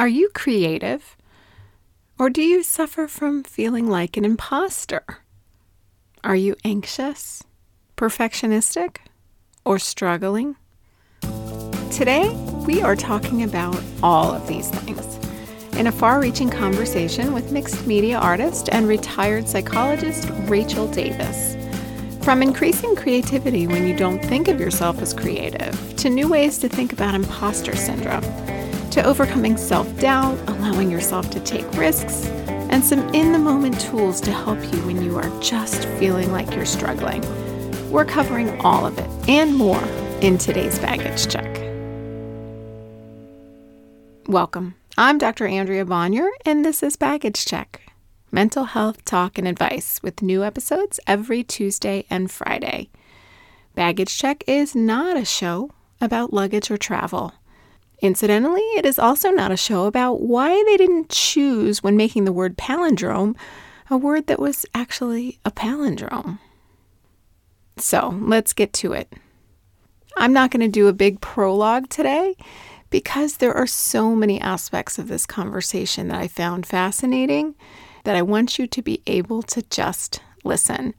Are you creative? Or do you suffer from feeling like an imposter? Are you anxious, perfectionistic, or struggling? Today, we are talking about all of these things in a far reaching conversation with mixed media artist and retired psychologist Rachel Davis. From increasing creativity when you don't think of yourself as creative, to new ways to think about imposter syndrome to overcoming self doubt, allowing yourself to take risks, and some in the moment tools to help you when you are just feeling like you're struggling. We're covering all of it and more in today's baggage check. Welcome. I'm Dr. Andrea Bonior, and this is Baggage Check mental health talk and advice with new episodes every Tuesday and Friday. Baggage Check is not a show about luggage or travel. Incidentally, it is also not a show about why they didn't choose, when making the word palindrome, a word that was actually a palindrome. So let's get to it. I'm not going to do a big prologue today because there are so many aspects of this conversation that I found fascinating that I want you to be able to just listen.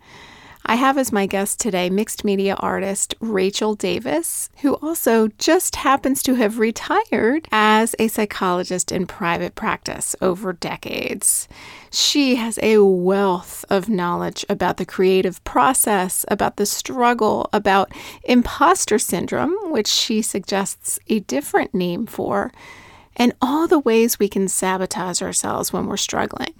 I have as my guest today mixed media artist Rachel Davis, who also just happens to have retired as a psychologist in private practice over decades. She has a wealth of knowledge about the creative process, about the struggle, about imposter syndrome, which she suggests a different name for, and all the ways we can sabotage ourselves when we're struggling.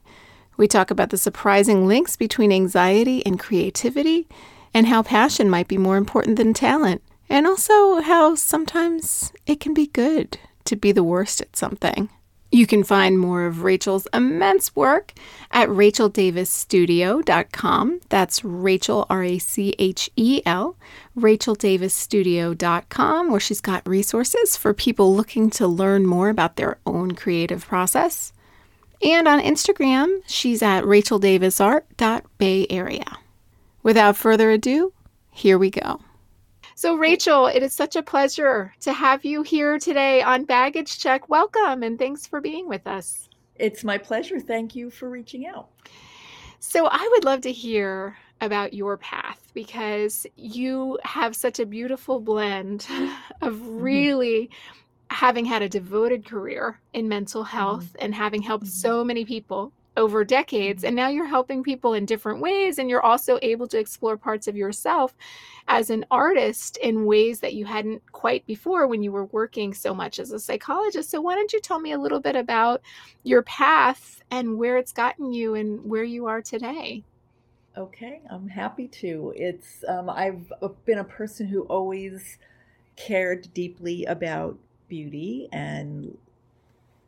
We talk about the surprising links between anxiety and creativity, and how passion might be more important than talent, and also how sometimes it can be good to be the worst at something. You can find more of Rachel's immense work at racheldavisstudio.com. That's Rachel, R A C H E L, racheldavisstudio.com, where she's got resources for people looking to learn more about their own creative process. And on Instagram, she's at racheldavisart.bay area. Without further ado, here we go. So, Rachel, it is such a pleasure to have you here today on Baggage Check. Welcome and thanks for being with us. It's my pleasure. Thank you for reaching out. So, I would love to hear about your path because you have such a beautiful blend of mm-hmm. really. Mm-hmm having had a devoted career in mental health mm-hmm. and having helped mm-hmm. so many people over decades mm-hmm. and now you're helping people in different ways and you're also able to explore parts of yourself as an artist in ways that you hadn't quite before when you were working so much as a psychologist so why don't you tell me a little bit about your path and where it's gotten you and where you are today okay i'm happy to it's um, i've been a person who always cared deeply about beauty and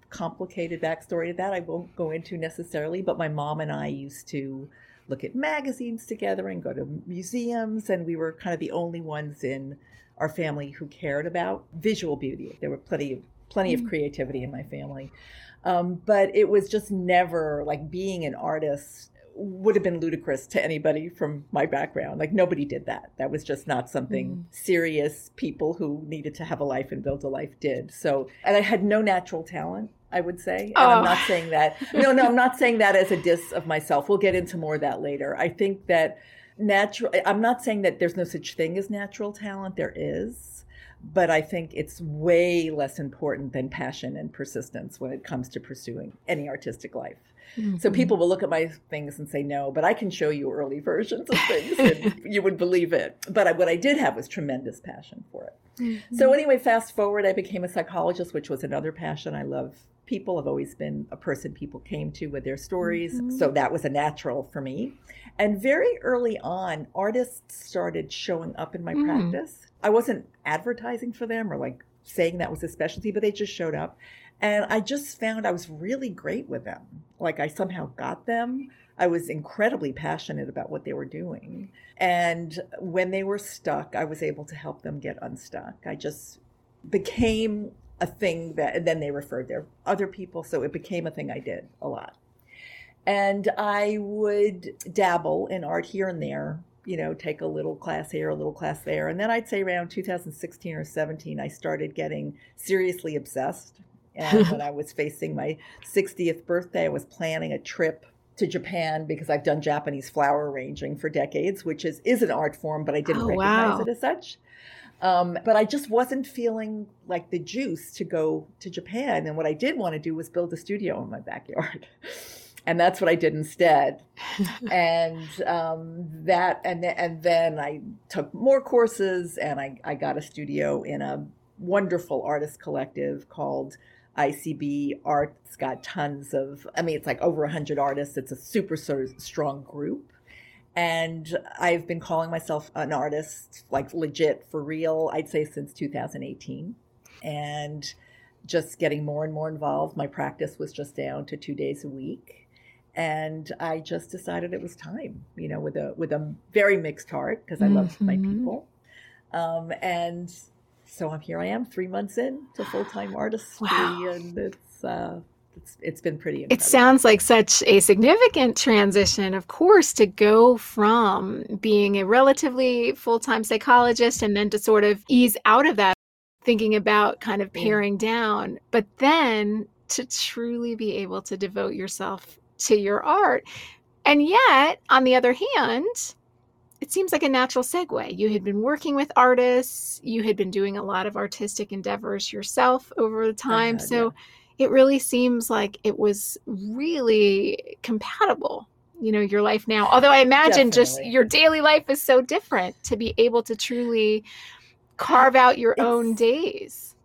complicated backstory to that I won't go into necessarily, but my mom and I used to look at magazines together and go to museums, and we were kind of the only ones in our family who cared about visual beauty. There were plenty of plenty mm. of creativity in my family, um, but it was just never like being an artist would have been ludicrous to anybody from my background. Like nobody did that. That was just not something mm. serious people who needed to have a life and build a life did. So, and I had no natural talent. I would say, and oh. I'm not saying that. No, no, I'm not saying that as a diss of myself. We'll get into more of that later. I think that natural. I'm not saying that there's no such thing as natural talent. There is, but I think it's way less important than passion and persistence when it comes to pursuing any artistic life. Mm-hmm. So people will look at my things and say no, but I can show you early versions of things and you would believe it. But I, what I did have was tremendous passion for it. Mm-hmm. So anyway, fast forward, I became a psychologist, which was another passion. I love people. I've always been a person people came to with their stories. Mm-hmm. So that was a natural for me. And very early on, artists started showing up in my mm. practice. I wasn't advertising for them or like saying that was a specialty, but they just showed up. And I just found I was really great with them. Like I somehow got them. I was incredibly passionate about what they were doing. And when they were stuck, I was able to help them get unstuck. I just became a thing that, and then they referred their other people. So it became a thing I did a lot. And I would dabble in art here and there, you know, take a little class here, a little class there. And then I'd say around 2016 or 17, I started getting seriously obsessed And when I was facing my 60th birthday, I was planning a trip to Japan because I've done Japanese flower arranging for decades, which is, is an art form, but I didn't Oh, recognize wow. it as such. Um, but I just wasn't feeling like the juice to go to Japan. And what I did want to do was build a studio in my backyard. And that's what I did instead. and um, that, and, th- and then I took more courses and I, I got a studio in a wonderful artist collective called ICB Art. It's got tons of, I mean, it's like over 100 artists. It's a super sort of strong group. And I've been calling myself an artist, like legit for real, I'd say since 2018. And just getting more and more involved. My practice was just down to two days a week. And I just decided it was time, you know, with a with a very mixed heart because I love my people. Um, and so I'm here. I am three months in to full time artistry, Wow. and it's uh, it's it's been pretty. It sounds like such a significant transition, of course, to go from being a relatively full time psychologist and then to sort of ease out of that, thinking about kind of Yeah. paring down, but then to truly be able to devote yourself to your art. And yet, on the other hand, it seems like a natural segue. You had been working with artists, you had been doing a lot of artistic endeavors yourself over the time. had, so it really seems like it was really compatible, you know, your life now. Although I imagine just your daily life is so different to be able to truly carve out your own days.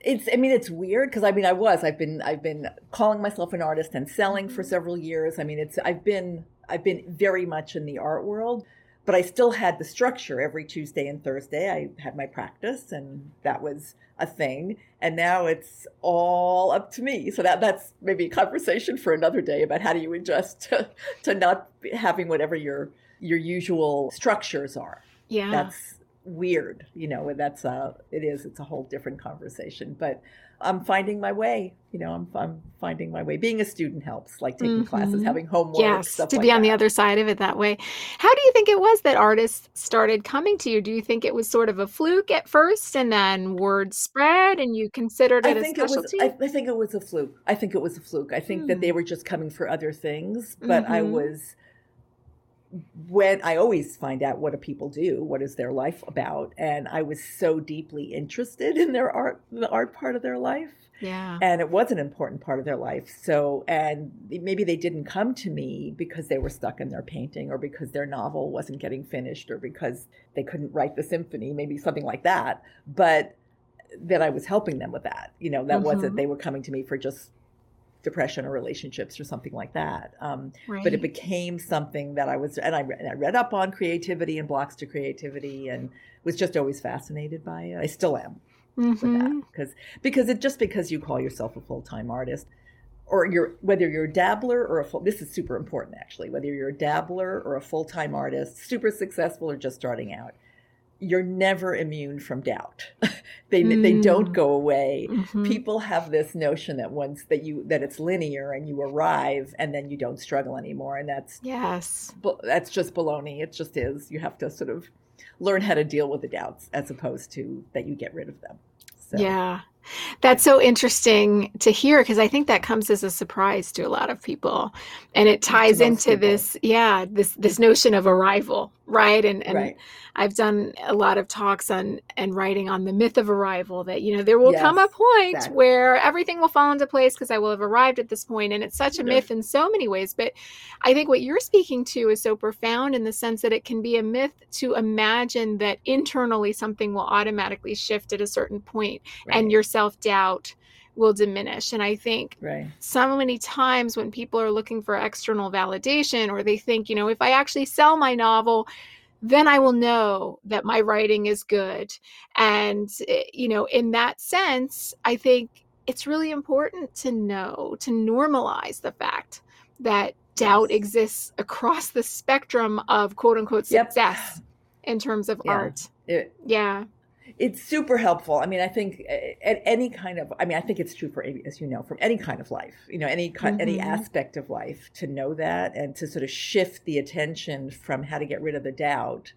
it's i mean it's weird because i mean i was i've been i've been calling myself an artist and selling for Mhm. several years i mean it's i've been i've been very much in the art world but i still had the structure every tuesday and thursday. I had my practice and that was a thing. And now it's all up to me. So that that's maybe a conversation for another day about how do you adjust to, to not having whatever your your usual structures are. Yeah. that's weird you know and that's uh it is it's a whole different conversation. But i'm finding my way you know i'm, I'm finding my way being a student helps like taking classes Mhm. having homework yes, to like be on the other side of it that way. How do you think it was that artists started coming to you? Do you think it was sort of a fluke at first and then word spread and you considered it I a think it was. I, I think it was a fluke. I think it was a fluke. I think that Hmm. they were just coming for other things. But I Mhm. was when I always find out what do people do, what is their life about, and I was so deeply interested in their art, the art part of their life. yeah. and it was an important part of their life so and maybe they didn't come to me because they were stuck in their painting or because their novel wasn't getting finished or because they couldn't write the symphony maybe something like that but that i was helping them with that you know that Mhm. wasn't they were coming to me for just depression or relationships or something like that um, Right. but it became something that i was and I, and I read up on creativity and blocks to creativity and was just always fascinated by it i still am with Mhm. that because because it just because you call yourself a full-time artist or you're whether you're a dabbler or a full this is super important actually whether you're a dabbler or a full-time artist super successful or just starting out you're never immune from doubt they they Mm. don't go away Mhm. people have this notion that once that you that it's linear and you arrive and then you don't struggle anymore and that's Yes. that's just baloney it just is you have to sort of learn how to deal with the doubts as opposed to that you get rid of them so Yeah. That's so interesting to hear because I think that comes as a surprise to a lot of people. And it ties into people. this, yeah, this this notion of arrival, right? And and right I've done a lot of talks on and writing on the myth of arrival that you know there will come a point exactly. where everything will fall into place because I will have arrived at this point and it's such a Yeah. myth in so many ways but I think what you're speaking to is so profound in the sense that it can be a myth to imagine that internally something will automatically shift at a certain point right, and your self-doubt will diminish and I think right so many times when people are looking for external validation or they think, you know, if I actually sell my novel, then I will know that my writing is good. And, eh, you know, in that sense, I think it's really important to know, to normalize the fact that doubt Yes. exists across the spectrum of quote unquote Yep. success in terms of Yeah. art. it, Yeah. It's super helpful. I mean i think uh, at any kind of i mean i think it's true for as you know from any kind of life you know any ki- any aspect of life to know that and to sort of shift the attention from how to get rid of the doubt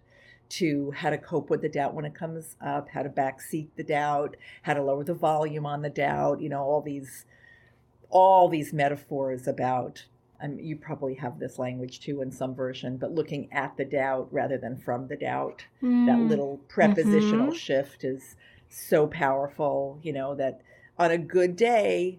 to how to cope with the doubt when it comes up, how to backseat the doubt, how to lower the volume on the doubt, you know, all these all these metaphors about um, you probably have this language too in some version, but looking at the doubt rather than from the doubt. Mm. That little prepositional mm-hmm. shift is so powerful, you know, that on a good day,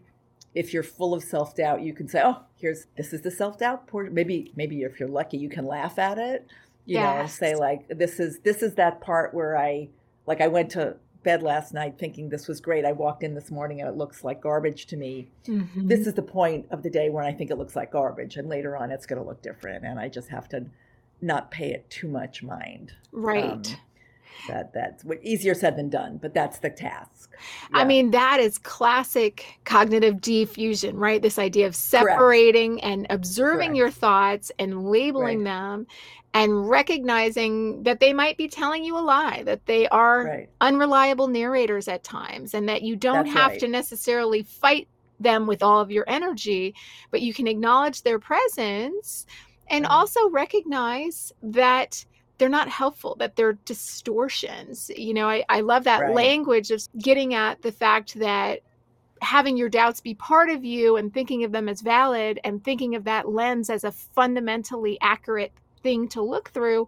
if you're full of self doubt, you can say, "Oh, here's this is the self doubt portion." Maybe, maybe if you're lucky, you can laugh at it, you yes. know, and say like, "This is this is that part where I like I went to bed last night thinking this was great. I walked in this morning and it looks like garbage to me. Mm-hmm. This is the point of the day when I think it looks like garbage, and later on it's going to look different, and I just have to not pay it too much mind. Right. Um, that that's easier said than done but that's the task yeah. i mean that is classic cognitive defusion right this idea of separating Correct. and observing Correct. your thoughts and labeling right. them and recognizing that they might be telling you a lie that they are right. unreliable narrators at times and that you don't that's have right. to necessarily fight them with all of your energy but you can acknowledge their presence and mm-hmm. also recognize that they're not helpful, that they're distortions. You know, I, I love that right. language of getting at the fact that having your doubts be part of you and thinking of them as valid and thinking of that lens as a fundamentally accurate thing to look through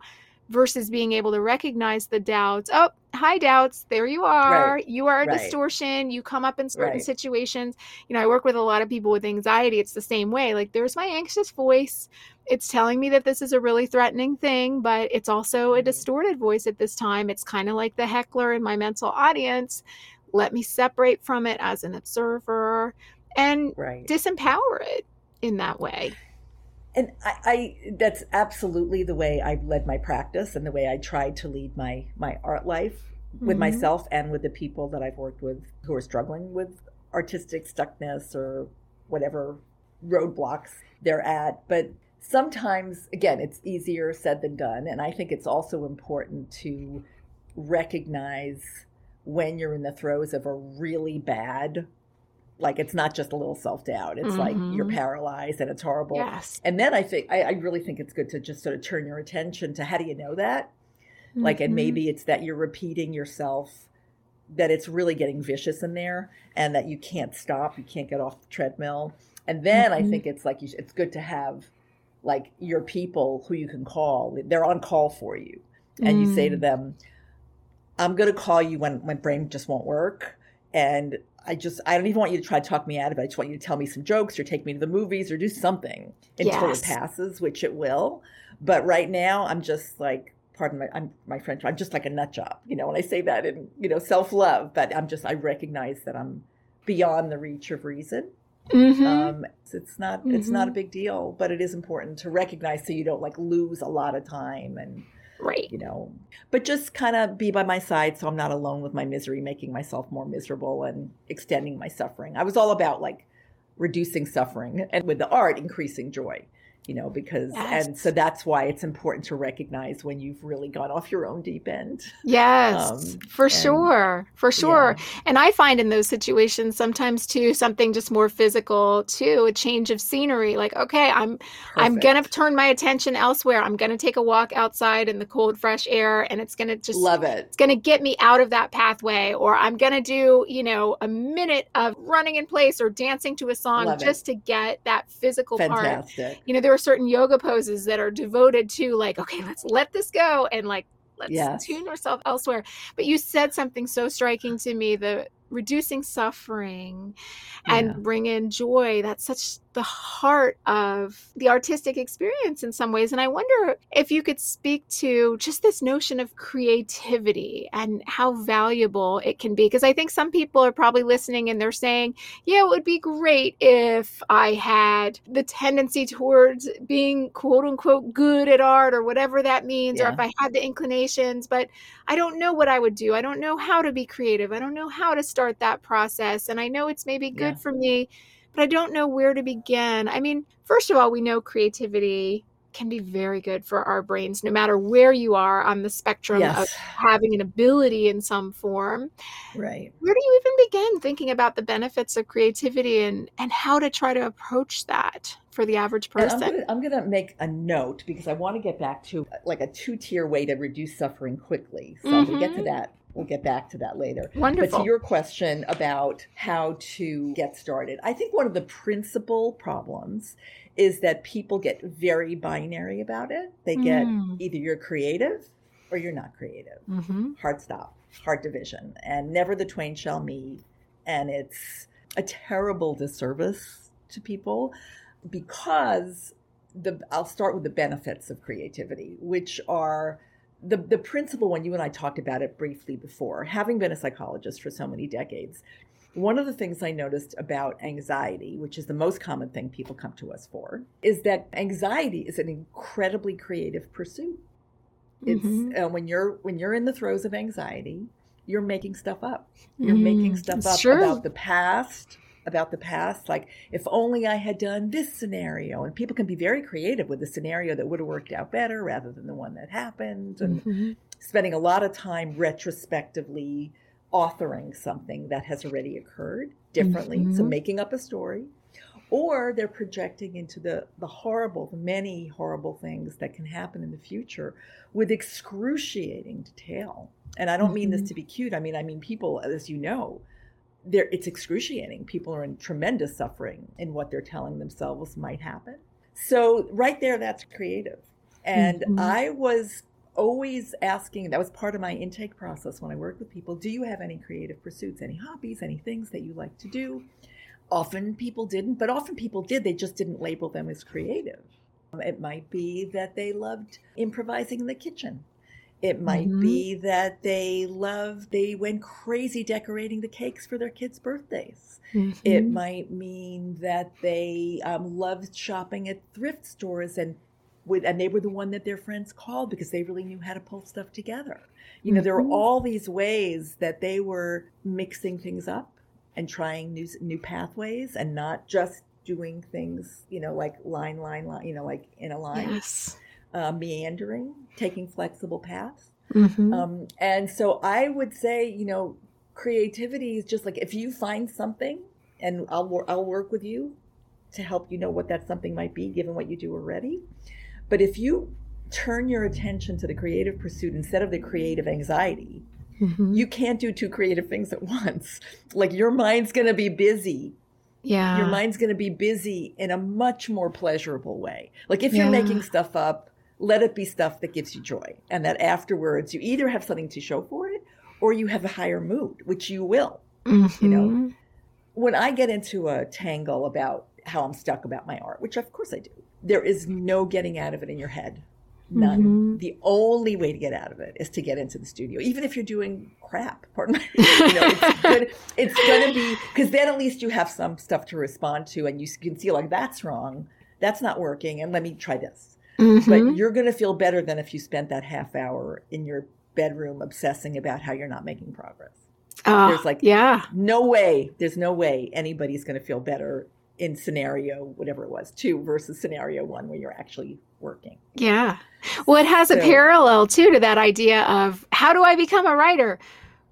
versus being able to recognize the doubts. Oh, hi doubts, there you are. Right. You are a right. distortion. You come up in certain situations. You know, I work with a lot of people with anxiety. It's the same way. Like there's my anxious voice. It's telling me that this is a really threatening thing, but it's also a mm-hmm. distorted voice at this time. It's kind of like the heckler in my mental audience. Let me separate from it as an observer and disempower it in that way and I, I, that's absolutely the way I led my practice and the way I tried to lead my my art life with mm-hmm. myself and with the people that I've worked with who are struggling with artistic stuckness or whatever roadblocks they're at. But sometimes again it's easier said than done. And I think it's also important to recognize when you're in the throes of a really bad like it's not just a little self-doubt it's mm-hmm. like you're mm-hmm. paralyzed and it's horrible yes. and then i think I, I, really think it's good to just sort of turn your attention to how do you know that mm-hmm. like and maybe mm-hmm. it's that you're repeating yourself that it's really getting vicious in there and that you can't stop you can't get off the treadmill and then mm-hmm. i think it's like you, it's good to have like your people who you can call they're on call for you and you say to mm. them i'm going to call you when my brain just won't work and I just I don't even want you to try to talk me out of it. I just want you to tell me some jokes or take me to the movies or do something until yes. it passes, which it will. But right now, I'm just like, pardon my I'm my French. I'm just like a nut job, you know. When I say that in you know self love, but I'm just I recognize that I'm beyond the reach of reason. Mm-hmm. Um, it's not mm-hmm. it's not a mm-hmm. big deal, but it is important to recognize so you don't like lose a lot of time and Right. You know, but just kind of be by my side so I'm not alone with my misery, making myself more miserable and extending my suffering. I was all about like reducing suffering and with the art, increasing joy you know, because, yes. and so that's why it's important to recognize when you've really gone off your own deep end. Yes, um, for and, sure, for sure. Yeah. And I find in those situations sometimes too, something just more physical too, a change of scenery. Like, okay, I'm, Perfect. I'm going to turn my attention elsewhere. I'm going to take a walk outside in the cold, fresh air and it's going to just love it. It's going to get me out of that pathway or I'm going to do, you know, a minute of running in place or dancing to a song love just it. to get that physical Fantastic. part. You know, there are certain yoga poses that are devoted to like, okay, let's let this go and like let's yes. tune ourselves elsewhere. But you said something so striking to me the reducing suffering and yeah. bring in joy. That's such the heart of the artistic experience in some ways. And I wonder if you could speak to just this notion of creativity and how valuable it can be. Because I think some people are probably listening and they're saying, yeah, it would be great if I had the tendency towards being quote unquote good at art or whatever that means, yeah. or if I had the inclinations, but I don't know what I would do. I don't know how to be creative. I don't know how to start that process. And I know it's maybe good yeah. for me but I don't know where to begin. I mean, first of all, we know creativity can be very good for our brains, no matter where you are on the spectrum Yes. of having an ability in some form. Right. Where do you even begin thinking about the benefits of creativity and, and how to try to approach that for the average person? gonna, I'm gonna make a note because I want to get back to like a two tier way to reduce suffering quickly. So I'm gonna get to Mhm. that. We'll get back to that later. Wonderful. But to your question about how to get started, I think one of the principal problems is that people get very binary about it. They get Mm. either you're creative or you're not creative. Mhm. Hard stop, hard division, and never the twain shall meet. And it's a terrible disservice to people because the I'll start with the benefits of creativity, which are the the principal one you and I talked about it briefly before. Having been a psychologist for so many decades, one of the things I noticed about anxiety, which is the most common thing people come to us for, is that anxiety is an incredibly creative pursuit. It's Mhm. uh, when you're when you're in the throes of anxiety, you're making stuff up. You're making Mhm. stuff It's up true. about the past, about the past. Like, if only I had done this scenario. And people can be very creative with the scenario that would have worked out better rather than the one that happened. And Mhm. spending a lot of time retrospectively authoring something that has already occurred differently. So Mhm. making up a story. Or they're projecting into the, the horrible, the many horrible things that can happen in the future with excruciating detail. And I don't mean this Mhm. to be cute. I mean, I mean people, as you know, they're, it's excruciating. People are in tremendous suffering in what they're telling themselves might happen. So right there, that's creative. And Mhm. I was always asking, that was part of my intake process when I worked with people, do you have any creative pursuits, any hobbies, any things that you like to do? Often people didn't, but often people did. They just didn't label them as creative. It might be that they loved improvising in the kitchen. It might Mhm. be that they loved, they went crazy decorating the cakes for their kids' birthdays. It Mhm. might mean that they um, loved shopping at thrift stores and with, and they were the one that their friends called because they really knew how to pull stuff together. You know, there Mhm. were all these ways that they were mixing things up and trying new new pathways and not just doing things, you know, like line, line, line, you know, like in a line, Yes. Uh, meandering, taking flexible paths. Mhm. Um, and so I would say, you know, creativity is just like if you find something, and I'll I'll work with you to help you know what that something might be, given what you do already. But if you turn your attention to the creative pursuit instead of the creative anxiety, Mhm. you can't do two creative things at once. Like your mind's going to be busy. yeah. Your mind's going to be busy in a much more pleasurable way. Like if you're Yeah. making stuff up, let it be stuff that gives you joy. And that afterwards, you either have something to show for it or you have a higher mood, which you will. you know, Mhm. When I get into a tangle about how I'm stuck about my art, which of course I do, there is no getting out of it in your head. None. Mhm. The only way to get out of it is to get into the studio, even if you're doing crap. Pardon my, you know, it's good. It's going to be because then at least you have some stuff to respond to, and you can see like that's wrong, that's not working, and let me try this. Mhm. But you're going to feel better than if you spent that half hour in your bedroom obsessing about how you're not making progress. Ah, there's like- yeah. No way. There's no way anybody's going to feel better in scenario whatever it was two versus scenario one where you're actually working. Yeah. Well, it has a parallel too to that idea of how do I become a writer?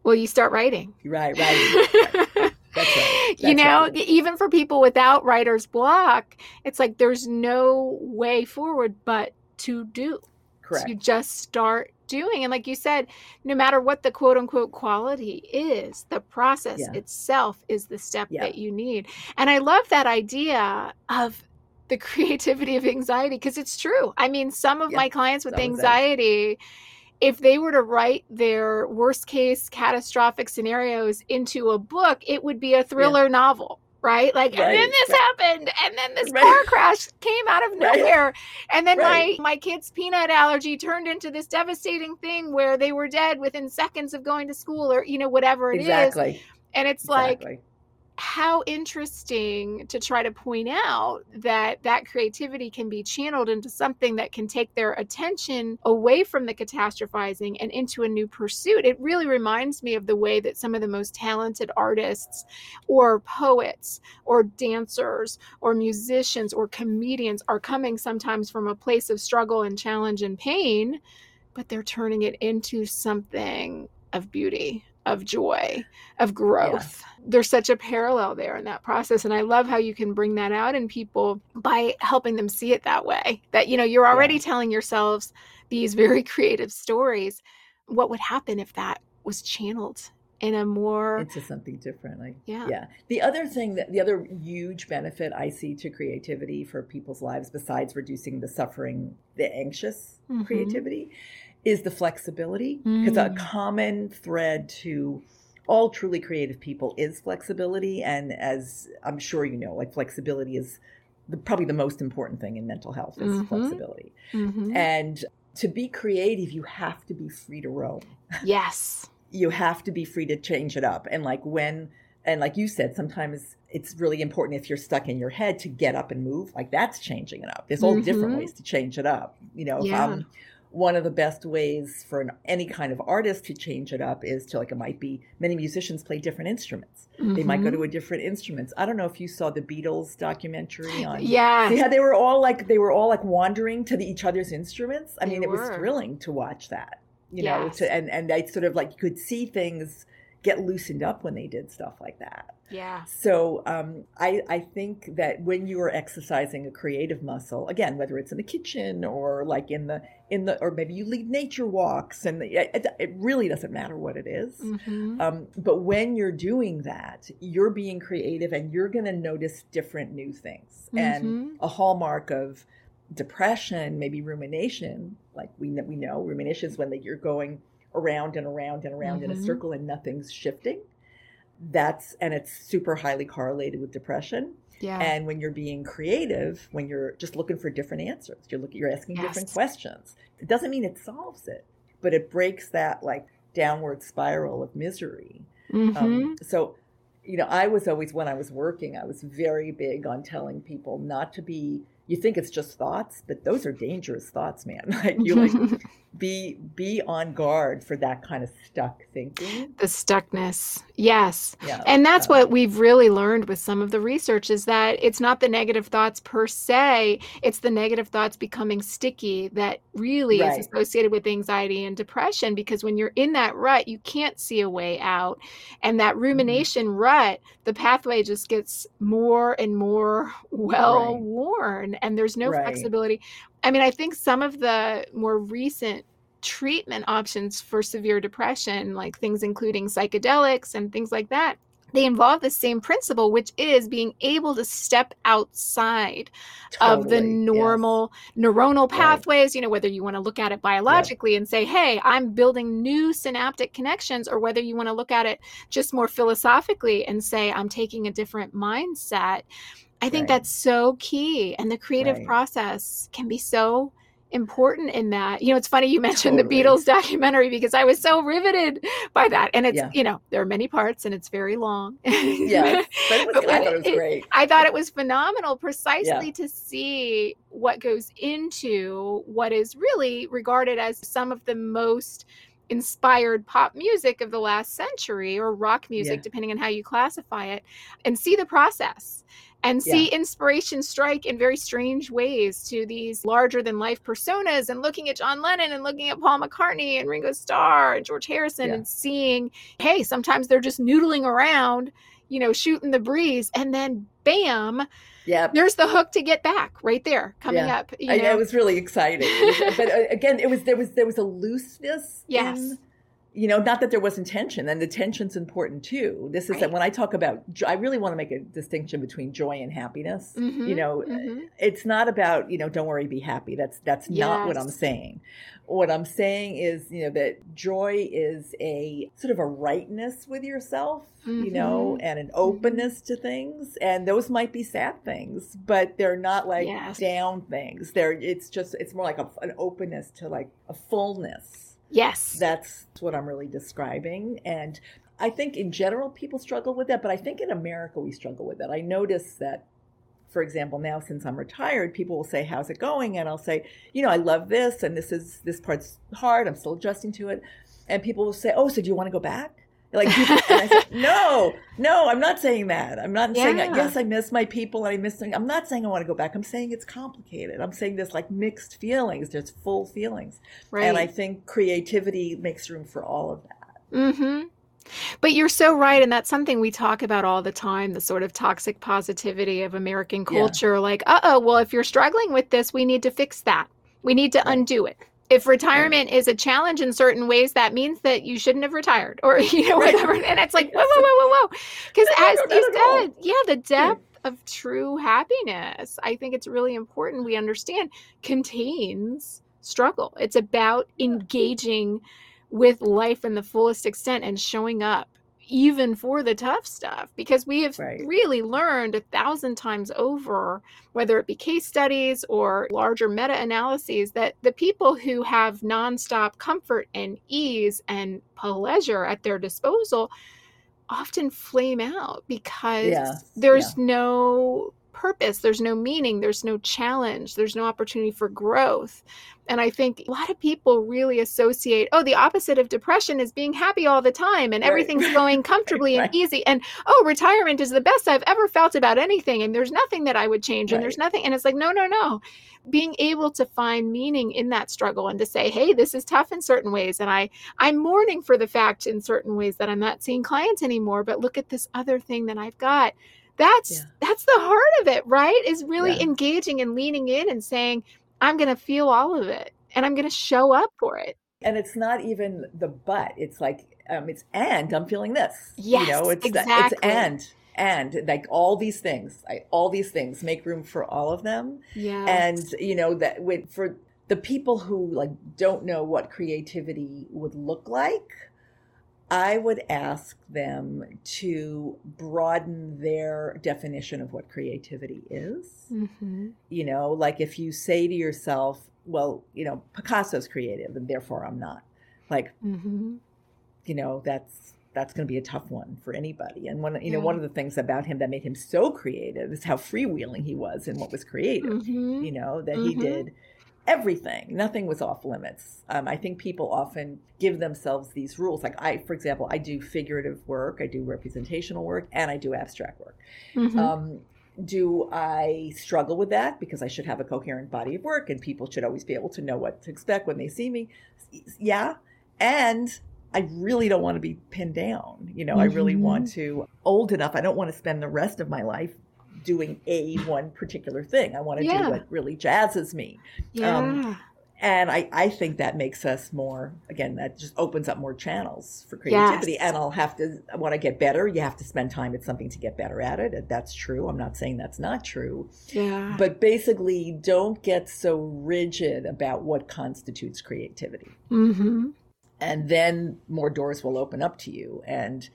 Well, you start writing. Right, right. That's right. you know, right. even for people without writer's block, it's like there's no way forward but to do. Correct. To just start doing. And like you said, no matter what the quote unquote quality is, the process Yeah. itself is the step Yeah. that you need. And I love that idea of the creativity of anxiety because it's true. I mean, some of Yeah, my clients with that. If they were to write their worst case catastrophic scenarios into a book, it would be a thriller novel. Right, like, and then this right. happened, and then this Right. car crash came out of Right. nowhere, and then Right. my my kid's peanut allergy turned into this devastating thing where they were dead within seconds of going to school, or you know whatever it is. exactly. And it's like exactly. How interesting to try to point out that that creativity can be channeled into something that can take their attention away from the catastrophizing and into a new pursuit. It really reminds me of the way that some of the most talented artists or poets or dancers or musicians or comedians are coming sometimes from a place of struggle and challenge and pain, but they're turning it into something of beauty of joy, of growth. Yeah. There's such a parallel there in that process. And I love how you can bring that out in people by helping them see it that way. That, you know, you're already yeah. telling yourselves these very creative stories. What would happen if that was channeled in a more into something different like yeah yeah the other thing that the other huge benefit i see to creativity for people's lives besides reducing the suffering the anxious mm-hmm. creativity is the flexibility because mm. a common thread to all truly creative people is flexibility and as i'm sure you know like flexibility is the, probably the most important thing in mental health is mm-hmm. flexibility mm-hmm. and to be creative you have to be free to roam yes you have to be free to change it up and like when and like you said sometimes it's really important if you're stuck in your head to get up and move like that's changing it up there's all mm-hmm. different ways to change it up you know yeah. um, one of the best ways for an, any kind of artist to change it up is to like it might be many musicians play different instruments mm-hmm. they might go mm-hmm. to a different instruments i don't know if you saw the beatles documentary on yeah see how they were all like they were all like wandering to the, each other's instruments i they mean it were. was thrilling to watch that you yes. know to, and and i sort of like you could see things get loosened up when they did stuff like that yeah. So um, I, I think that when you are exercising a creative muscle, again, whether it's in the kitchen or like in the in the or maybe you lead nature walks, and the, it, it, really doesn't matter what it is. Mm-hmm. Um, but when you're doing that, you're being creative, and you're going to notice different new things. Mm-hmm. And a hallmark of depression, maybe rumination, like we know, we know rumination is when you're going around and around and around mm-hmm. in a mm-hmm. circle and nothing's shifting that's and it's super highly correlated with depression yeah. And when you're being creative, when you're just looking for different answers, you're looking, you're asking yes. different questions. It doesn't mean it solves it, but it breaks that like downward spiral of misery. Mm-hmm. Um, so, you know, I was always when I was working, I was very big on telling people not to be. You think it's just thoughts, but those are dangerous thoughts, man. Like you like be be on guard for that kind of stuck thinking the stuckness yes yeah, and that's what we've really learned with some of the research is that it's not the negative thoughts per se it's the negative thoughts becoming sticky that really right. is associated with anxiety and depression because when you're in that rut you can't see a way out and that mm-hmm. rumination mm-hmm. rut the pathway just gets more and more well right. worn and there's no right. flexibility I mean, I think some of the more recent treatment options for severe depression, like things including psychedelics and things like that, they involve the same principle, which is being able to step outside totally, of the normal yes. neuronal pathways, right. you know, whether you want to look at it biologically yeah. and say, hey, I'm building new synaptic connections, or whether you want to look at it just more philosophically and say, I'm taking a different mindset. I think right. that's so key. And the creative right. process can be so important in that. You know, it's funny you mentioned totally. the Beatles documentary because I was so riveted by that. And it's, yeah. you know, there are many parts and it's very long. yeah. But, it was, but I thought it was great. I thought it was phenomenal precisely yeah. to see what goes into what is really regarded as some of the most inspired pop music of the last century or rock music, yeah. depending on how you classify it, and see the process and see yeah. inspiration strike in very strange ways to these larger than life personas and looking at John Lennon and looking at Paul McCartney and Ringo Starr and George Harrison yeah. and seeing, hey, sometimes they're just noodling around, you know, shooting the breeze and then bam, yeah there's the hook to get back right there coming yeah. up you know? I, it was really exciting but uh, again it was there was there was a looseness yes in, you know, not that there wasn't tension, and the tension's important too. This is right. that when I talk about, I really want to make a distinction between joy and happiness. Mm-hmm, you know, mm-hmm. it's not about you know, don't worry, be happy. That's that's yes. not what I'm saying. What I'm saying is, you know, that joy is a sort of a rightness with yourself, mm-hmm. you know, and an openness to things, and those might be sad things, but they're not like yes. down things. They're it's just it's more like a, an openness to like a fullness Yes. That's what I'm really describing. And I think in general people struggle with that, but I think in America we struggle with that. I notice that, for example, now since I'm retired, people will say, "How's it going?" and I'll say, "You know, I love this, and this is this part's hard. I'm still adjusting to it." And people will say, "Oh, so do you want to go back?" Like, people, and I said, "No, no, I'm not saying that. I'm not saying that. Yes, I miss my people, and I miss them. I'm not saying I want to go back. I'm saying it's complicated. I'm saying there's like mixed feelings. There's full feelings, Right. and I think creativity makes room for all of that." Mm-hmm. But you're so right. And that's something we talk about all the time the sort of toxic positivity of American Yeah. culture. Like, uh oh, well, if you're struggling with this, we need to fix that. We need to Right. undo it. If retirement is a challenge in certain ways, that means that you shouldn't have retired or, you know, whatever. And it's like, whoa, whoa, whoa, whoa, whoa. Because as you not at all. said, yeah, the depth of true happiness, I think it's really important we understand, contains struggle. It's about engaging with life in the fullest extent and showing up even for the tough stuff because we have Right. really learned a thousand times over whether it be case studies or larger meta analyses that the people who have nonstop comfort and ease and pleasure at their disposal often flame out because Yes, there's no purpose, there's no meaning, there's no challenge, there's no opportunity for growth. And I think a lot of people really associate, oh, the opposite of depression is being happy all the time and Right. everything's going comfortably Right. and easy. And oh, retirement is the best I've ever felt about anything. And there's nothing that I would change. And there's nothing. And it's like, no, no, no. Being able to find meaning in that struggle and to say, hey, this is tough in certain ways. And I I'm mourning for the fact in certain ways that I'm not seeing clients anymore, but look at this other thing that I've got. That's Yeah. that's the heart of it, right? Is really Yeah. engaging and leaning in and saying, I'm going to feel all of it and I'm going to show up for it. and it's not even the but it's like um it's and i'm feeling this Yes, you know it's the- exactly. it's and and like all these things I, all these things make room for all of them Yeah. and you know that with for the people who like don't know what creativity would look like i would ask them to broaden their definition of what creativity is. Hmm you know like if you say to yourself well you know picasso's creative and therefore i'm not like hmm you know that's that's going to be a tough one for anybody. And one you know Yeah. one of the things about him that made him so creative is how freewheeling he was in what was creative. Hmm you know that he Mhm. did everything. Nothing was off limits. Um, i think people often give themselves these rules. Like i for example i do figurative work i do representational work and i do abstract work. Hmm um, do I struggle with that? Because I should have a coherent body of work and people should always be able to know what to expect when they see me? Yeah. And I really don't want to be pinned down. You know, I really want to, old enough, I don't want to spend the rest of my life doing a one particular thing. I want to Yeah. do what really jazzes me. yeah. um, And I, I think that makes us more, again, that just opens up more channels for creativity. Yes. And I'll have to, when I get better, you have to spend time at something to get better at it. That's true. I'm not saying that's not true. yeah. But basically, don't get so rigid about what constitutes creativity. hmm And then more doors will open up to you. And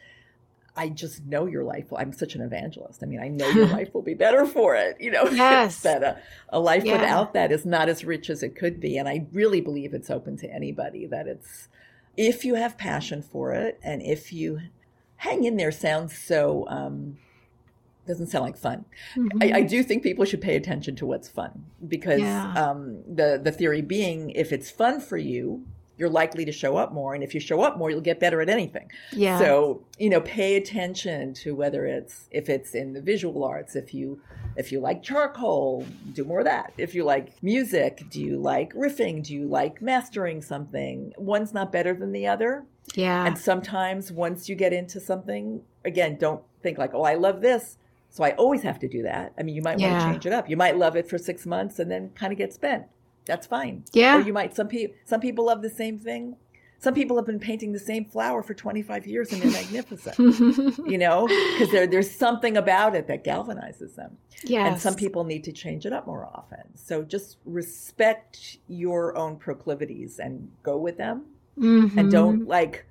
I just know your life. will- I'm such an evangelist. I mean, I know your life will be better for it. You know, Yes. that a, a life Yeah. without that is not as rich as it could be. And I really believe it's open to anybody that it's, if you have passion for it and if you hang in there sounds so, um, doesn't sound like fun. I, I do think people should pay attention to what's fun because Yeah. um, the the theory being, if it's fun for you, you're likely to show up more, and if you show up more, you'll get better at anything. yeah. So you know, pay attention to whether it's if it's in the visual arts, if you if you like charcoal, do more of that. If you like music, do you like riffing? Do you like mastering something? One's not better than the other. yeah. And sometimes once you get into something, again, don't think like, oh, I love this. So I always have to do that. I mean, you might want to change it up. You might love it for six months and then kind of get spent. That's fine. Yeah. Or you might, some people, some people love the same thing. Some people have been painting the same flower for 25 years and they're magnificent, you know, because there, there's something about it that galvanizes them. yes. And some people need to change it up more often. So just respect your own proclivities and go with them and Mhm. don't like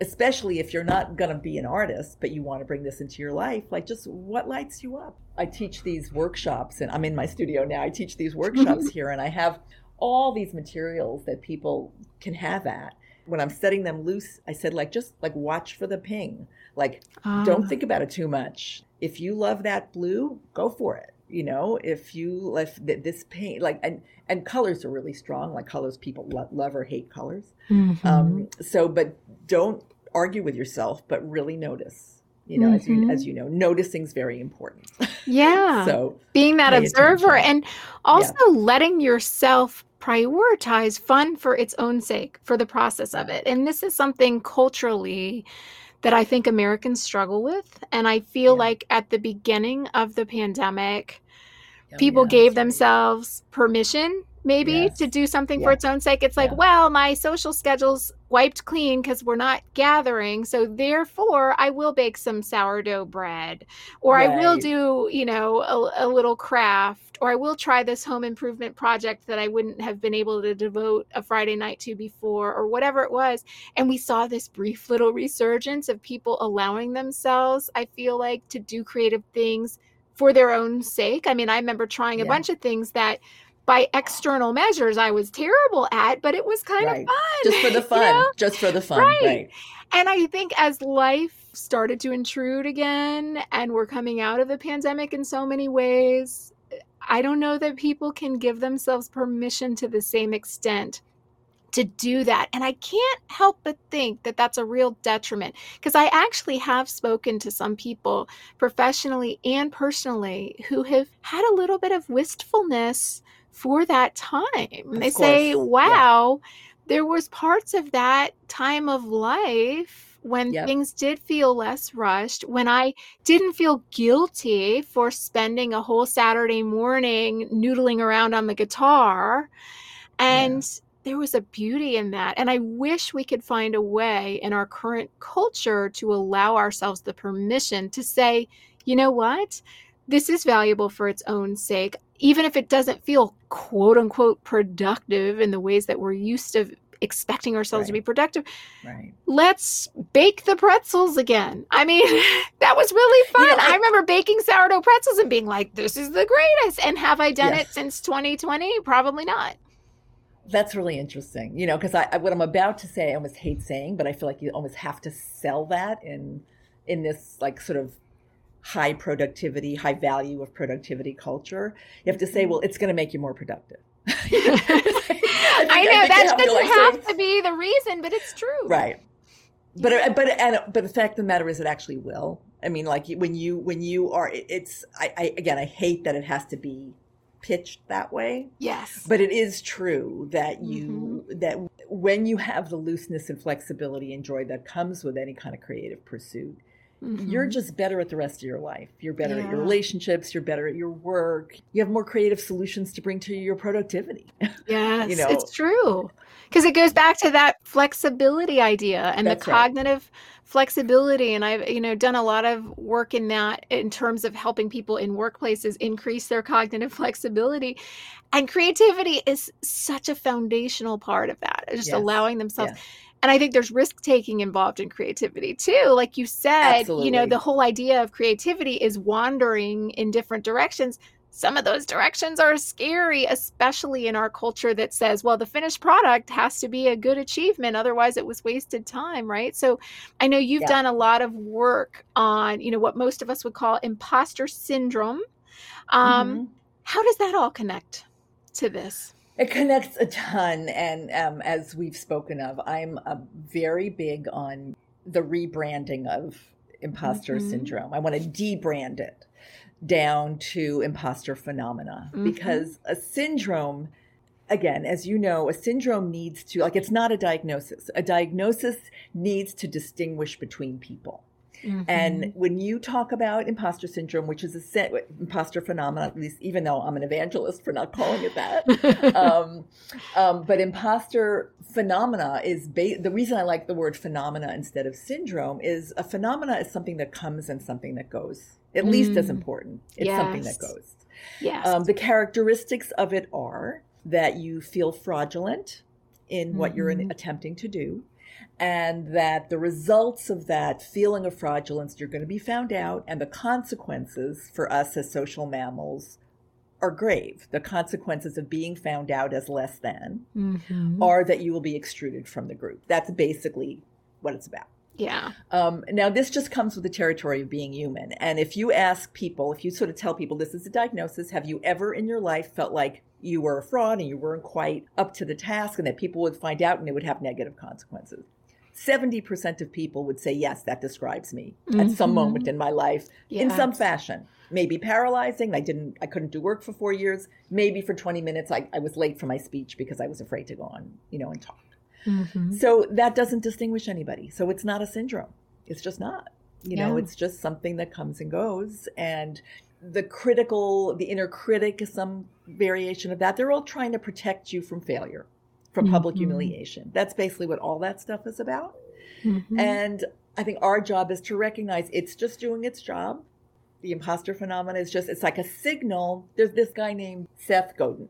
especially if you're not going to be an artist but you want to bring this into your life like just what lights you up i teach these workshops and i'm in my studio now i teach these workshops here and i have all these materials that people can have at when I'm setting them loose, I said, like, just like watch for the ping. Like, don't think about it too much. If you love that blue, go for it. You know, if you left this paint, like, and and colors are really strong. Like colors, people lo- love or hate colors. Mm-hmm. Um, so, but don't argue with yourself, but really notice. You know, as you mm-hmm. as you know, noticing is very important. Yeah. so being that observer attention. and also letting yourself prioritize fun for its own sake for the process of it and this is something culturally that i think americans struggle with and i feel Yeah. like at the beginning of the pandemic Oh, people yeah, gave themselves permission maybe Yes. to do something for its own sake it's like Yeah. well my social schedule's wiped clean because we're not gathering so therefore i will bake some sourdough bread or i will do you know a, a little craft or i will try this home improvement project that i wouldn't have been able to devote a friday night to before or whatever it was and we saw this brief little resurgence of people allowing themselves i feel like to do creative things for their own sake. I mean, I remember trying a Yeah. bunch of things that by external measures I was terrible at, but it was kind Right. of fun. just for the you fun, know? just for the fun, Right. right? And I think as life started to intrude again and we're coming out of the pandemic in so many ways, I don't know that people can give themselves permission to the same extent to do that. And I can't help but think that that's a real detriment because I actually have spoken to some people professionally and personally who have had a little bit of wistfulness for that time. they say, course. Yeah. wow, there was parts of that time of life when Yep. things did feel less rushed, when I didn't feel guilty for spending a whole Saturday morning noodling around on the guitar. And there was a beauty in that. And I wish we could find a way in our current culture to allow ourselves the permission to say, you know what? This is valuable for its own sake, even if it doesn't feel quote unquote productive in the ways that we're used to expecting ourselves to be productive. Right. Let's bake the pretzels again. I mean, that was really fun. You know, I, I- remember baking sourdough pretzels and being like, this is the greatest. And have I done Yes. it since 2020? Probably not. That's really interesting, you know, because I, I what I'm about to say, I almost hate saying, but I feel like you almost have to sell that in in this like sort of high productivity, high value of productivity culture. You have to say, well, it's going to make you more productive. I, think- know think that to, doesn't like, have to be the reason, but it's true. right but uh, but and but the fact of the matter is it actually will i mean like when you when you are it's I, I again i hate that it has to be pitched that way Yes. but it is true that you that when you have the looseness and flexibility and joy that comes with any kind of creative pursuit you're Mhm. just better at the rest of your life you're better at your relationships you're better at your work you have more creative solutions to bring to your productivity Yes, know- it's true. Because it goes back to that flexibility idea and That's the right. cognitive flexibility. And I've, you know, done a lot of work in that in terms of helping people in workplaces increase their cognitive flexibility. And creativity is such a foundational part of that. Just Yes. allowing themselves. Yes. And I think there's risk taking involved in creativity too. Like you said, you know, the whole idea of creativity is wandering in different directions some of those directions are scary, especially in our culture that says, well, the finished product has to be a good achievement. Otherwise, it was wasted time, right? So I know you've Yeah. done a lot of work on, you know, what most of us would call imposter syndrome. Um, Mhm. How does that all connect to this? It connects a ton. And um, as we've spoken of, I'm uh, very big on the rebranding of imposter Mhm. syndrome. I want to debrand it down to imposter phenomena Mhm. because a syndrome, again, as you know, a syndrome needs to, like, it's not a diagnosis. A diagnosis needs to distinguish between people. Mm-hmm. And when you talk about imposter syndrome, which is a se- imposter phenomena, at least even though I'm an evangelist for not calling it that, um, um, but imposter phenomena is ba- the reason I like the word phenomena instead of syndrome is a phenomena is something that comes and something that goes. At least as Mm. important. It's something that goes. yes. Um, the characteristics of it are that you feel fraudulent in what you're in- Mhm. attempting to do, and that the results of that feeling of fraudulence, you're going to be found out, and the consequences for us as social mammals are grave. The consequences of being found out as less than Mm-hmm. are that you will be extruded from the group. That's basically what it's about. Yeah. Um, now, this just comes with the territory of being human. And if you ask people, if you sort of tell people this is a diagnosis, have you ever in your life felt like you were a fraud and you weren't quite up to the task and that people would find out and it would have negative consequences? 70% of people would say, yes, that describes me at some Mhm. moment in my life in some fashion. Maybe paralyzing. I didn't, I couldn't do work for four years. Maybe for 20 minutes, I, I was late for my speech because I was afraid to go on, you know, and talk. Mm-hmm. So that doesn't distinguish anybody. So it's not a syndrome. It's just not. You know, it's just something that comes and goes. And the critical, the inner critic is some variation of that. They're all trying to protect you from failure, from public Mhm. humiliation. That's basically what all that stuff is about. Mm-hmm. And I think our job is to recognize it's just doing its job. The imposter phenomenon is just, it's like a signal. There's this guy named Seth Godin.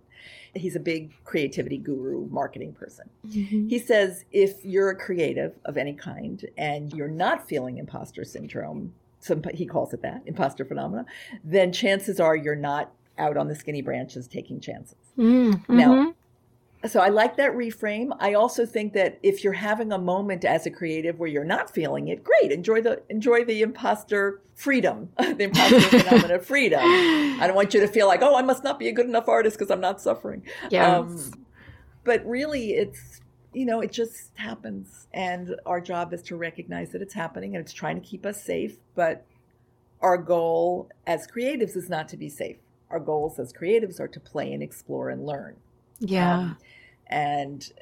He's a big creativity guru, marketing person. Mm-hmm. He says if you're a creative of any kind and you're not feeling imposter syndrome, some, he calls it that, imposter phenomena, then chances are you're not out on the skinny branches taking chances. Mm-hmm. Now, So I like that reframe. I also think that if you're having a moment as a creative where you're not feeling it, great. Enjoy the enjoy the imposter freedom, the imposter phenomenon of freedom. I don't want you to feel like, oh, I must not be a good enough artist because I'm not suffering. yes. Um, but really, it's you know, it just happens, and our job is to recognize that it's happening, and it's trying to keep us safe. But our goal as creatives is not to be safe. Our goals as creatives are to play and explore and learn. Yeah. Um, and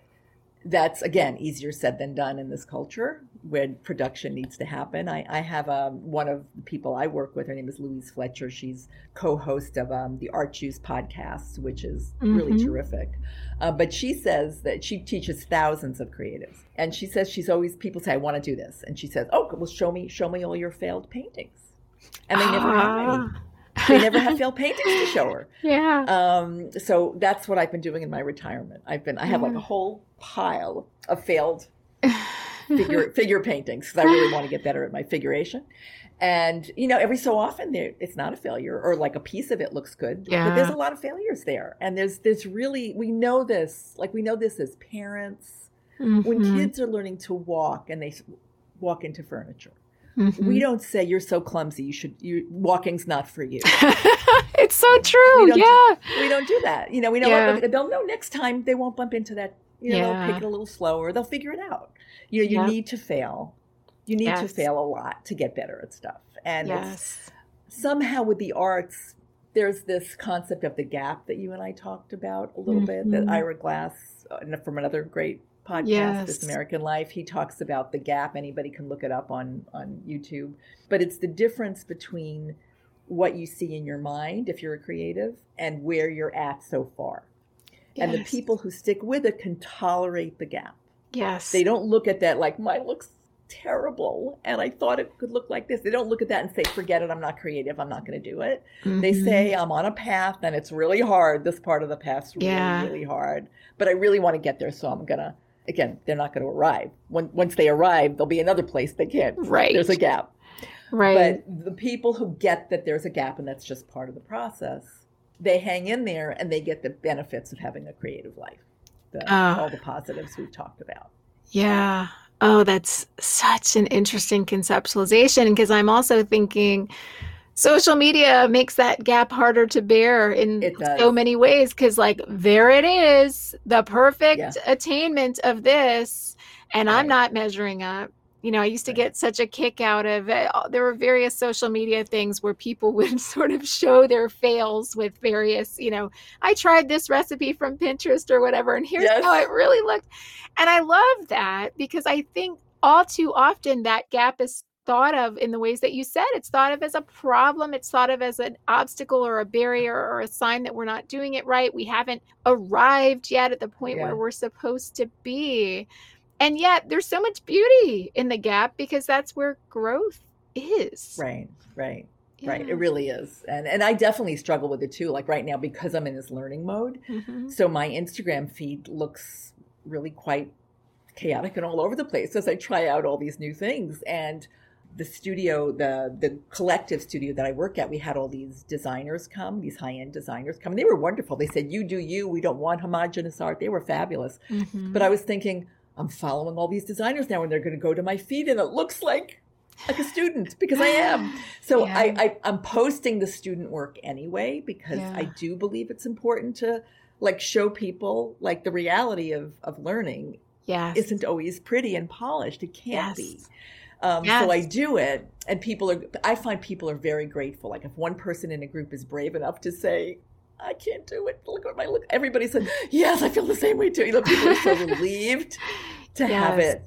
that's again easier said than done in this culture when production needs to happen. I, I have um, one of the people I work with. Her name is Louise Fletcher. She's co-host of um, the Art Juice podcast, which is really Mhm. terrific. Uh, but she says that she teaches thousands of creatives, and she says she's always people say, "I want to do this," and she says, "Oh, well, show me, show me all your failed paintings," and they never have any. They never have failed paintings to show her. yeah. Um, so that's what I've been doing in my retirement. I've been I have like a whole pile of failed figure figure paintings because I really want to get better at my figuration. And you know, every so often there it's not a failure or like a piece of it looks good. But there's a lot of failures there. And there's there's really we know this, like we know this as parents. When Mhm. kids are learning to walk and they walk into furniture. Mhm. We don't say you're so clumsy, you should you walking's not for you. it's so true. We don't do- Yeah. we don't do that. You know, we know Yeah. what, they'll know next time they won't bump into that. You know, Yeah. they'll pick it a little slower. They'll figure it out. You know, you need to fail. You need to fail a lot to get better at stuff. And yes. somehow with the arts, there's this concept of the gap that you and I talked about a little bit. That Mhm. Ira Glass, uh, from another great podcast, Yes. This American Life, he talks about the gap. Anybody can look it up on on YouTube. But it's the difference between what you see in your mind if you're a creative and where you're at so far. And the people who stick with it can tolerate the gap. Yes. They don't look at that like mine looks terrible and I thought it could look like this. They don't look at that and say, forget it, I'm not creative, I'm not going to do it. They Mhm. say, I'm on a path and it's really hard. This part of the path's really, Yeah. really hard. But I really want to get there, so I'm going to, again, they're not going to arrive. When, once they arrive, there'll be another place they can't. Right. There's a gap. right. But the people who get that there's a gap and that's just part of the process, they hang in there and they get the benefits of having a creative life. The, Ah. all the positives we've talked about. Yeah. Oh, that's such an interesting conceptualization because I'm also thinking social media makes that gap harder to bear in so many ways because like there it is, the perfect Yeah. attainment of this and I'm not measuring up. You know, I used to Right. get such a kick out of it. There were various social media things where people would sort of show their fails with various, you know, I tried this recipe from Pinterest or whatever, and here's Yes. how it really looked. And I love that because I think all too often that gap is thought of in the ways that you said. It's thought of as a problem, it's thought of as an obstacle or a barrier or a sign that we're not doing it right. We haven't arrived yet at the point Yeah. where we're supposed to be. And yet there's so much beauty in the gap because that's where growth is. Right, right. Right, it really is, and and I definitely struggle with it too. Like right now, because I'm in this learning mode, Mhm. so my Instagram feed looks really quite chaotic and all over the place as I try out all these new things. And the studio, the the collective studio that I work at, we had all these designers come, these high end designers come. And they were wonderful. They said, "You do you. We don't want homogenous art." They were fabulous. Mm-hmm. But I was thinking, I'm following all these designers now, and they're going to go to my feed, and it looks like like a student because I am. So yeah. I, I am posting the student work anyway because yeah. I do believe it's important to like show people like the reality of of learning. Yes. isn't always pretty and polished. It can't yes. be. Um, yes. So I do it, and people are. I find people are very grateful. Like if one person in a group is brave enough to say, "I can't do it," look at my look. Everybody said, "Yes, I feel the same way too." You know, people are so relieved to yes. have it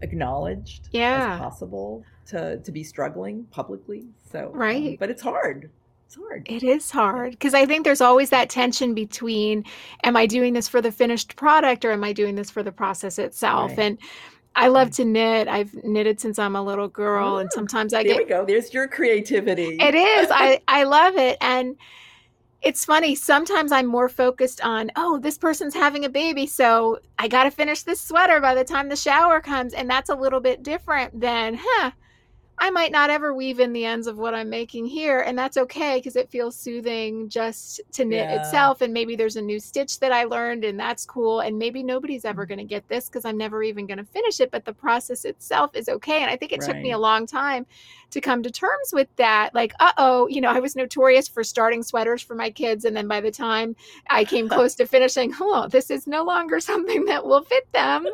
acknowledged yeah. as possible to to be struggling publicly. So um, right, um, but it's hard. It's hard. It is hard because I think there's always that tension between, am I doing this for the finished product or am I doing this for the process itself? Right. And I love to knit. I've knitted since I'm a little girl, and ah, sometimes I there get. There we go. There's your creativity. It is. I I love it, and it's funny. Sometimes I'm more focused on, oh, this person's having a baby, so I got to finish this sweater by the time the shower comes, and that's a little bit different than, huh. I might not ever weave in the ends of what I'm making here, and that's okay because it feels soothing just to knit yeah. itself. And maybe there's a new stitch that I learned, and that's cool. And maybe nobody's ever mm. going to get this because I'm never even going to finish it, but the process itself is okay. And I think it right. took me a long time to come to terms with that. Like, uh oh, you know, I was notorious for starting sweaters for my kids, and then by the time I came close to finishing, oh, this is no longer something that will fit them.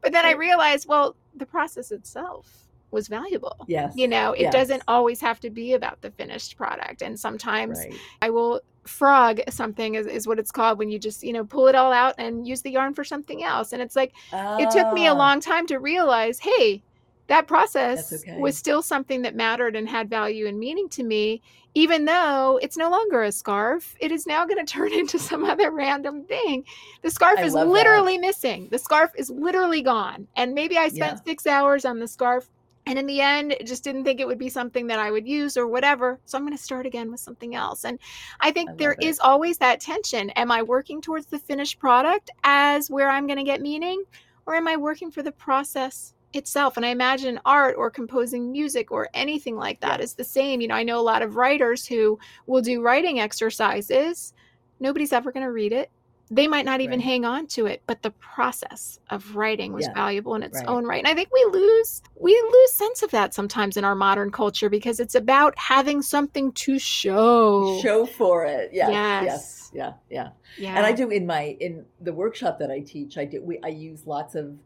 But then I realized, well, the process itself was valuable. Yes. You know, it yes. doesn't always have to be about the finished product. And sometimes right. I will frog something is, is what it's called when you just, you know, pull it all out and use the yarn for something else. And it's like it took me a ah. long time to realize, hey, that process okay. was still something that mattered and had value and meaning to me, even though it's no longer a scarf. It is now going to turn into some other random thing. The scarf I is literally that. missing. The scarf is literally gone. And maybe I spent yeah. six hours on the scarf and in the end just didn't think it would be something that i would use or whatever so i'm going to start again with something else. And i think I there it. is always that tension. Am i working towards the finished product as where i'm going to get meaning or am i working for the process itself? And i imagine art or composing music or anything like that yeah. is the same. You know i know a lot of writers who will do writing exercises. Nobody's ever going to read it they might not even right. hang on to it but the process of writing was yeah. valuable in its right. own right and i think we lose we lose sense of that sometimes in our modern culture because it's about having something to show show for it yes yes, yes. yeah yeah yeah and i do in my in the workshop that i teach i do we i use lots of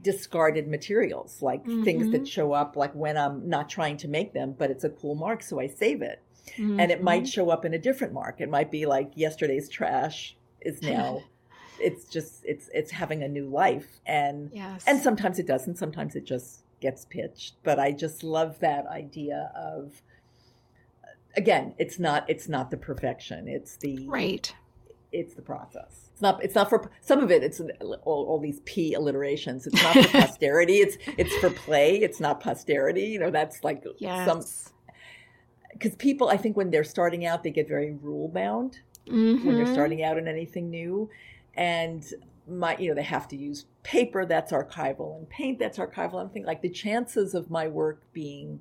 discarded materials like mm-hmm. things that mm-hmm. show up like when i'm not trying to make them but it's a cool mark so i save it Mm-hmm. and it might mm-hmm. show up in a different mark. It might be like yesterday's trash is now it's just it's it's having a new life. And yes. and sometimes it doesn't. Sometimes it just gets pitched. But i just love that idea of again it's not it's not the perfection. It's the right. it's the process. It's not it's not for some of it it's all, all these p alliterations. It's not for posterity. It's it's for play. It's not posterity. You know that's like yes. some because people i think when they're starting out they get very rule bound mm-hmm. when you're starting out in anything new. And my, you know, they have to use paper that's archival and paint that's archival. I'm thinking like the chances of my work being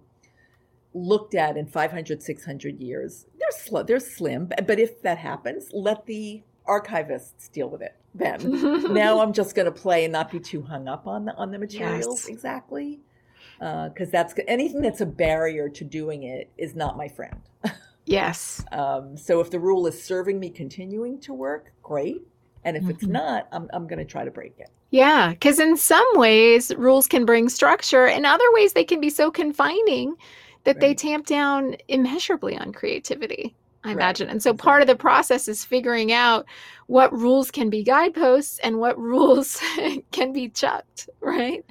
looked at in 500, 600 years, they're, sl- they're slim. But if that happens, let the archivists deal with it then. now I'm just going to play and not be too hung up on the, on the materials. Yes. Exactly. Because uh, that's anything that's a barrier to doing it is not my friend. Yes. Um, so if the rule is serving me continuing to work, great. And if mm-hmm. it's not, I'm, I'm going to try to break it. Yeah, because in some ways, rules can bring structure. In other ways, they can be so confining that right. they tamp down immeasurably on creativity. I right. imagine. And so part of the process is figuring out what rules can be guideposts and what rules can be chucked, right?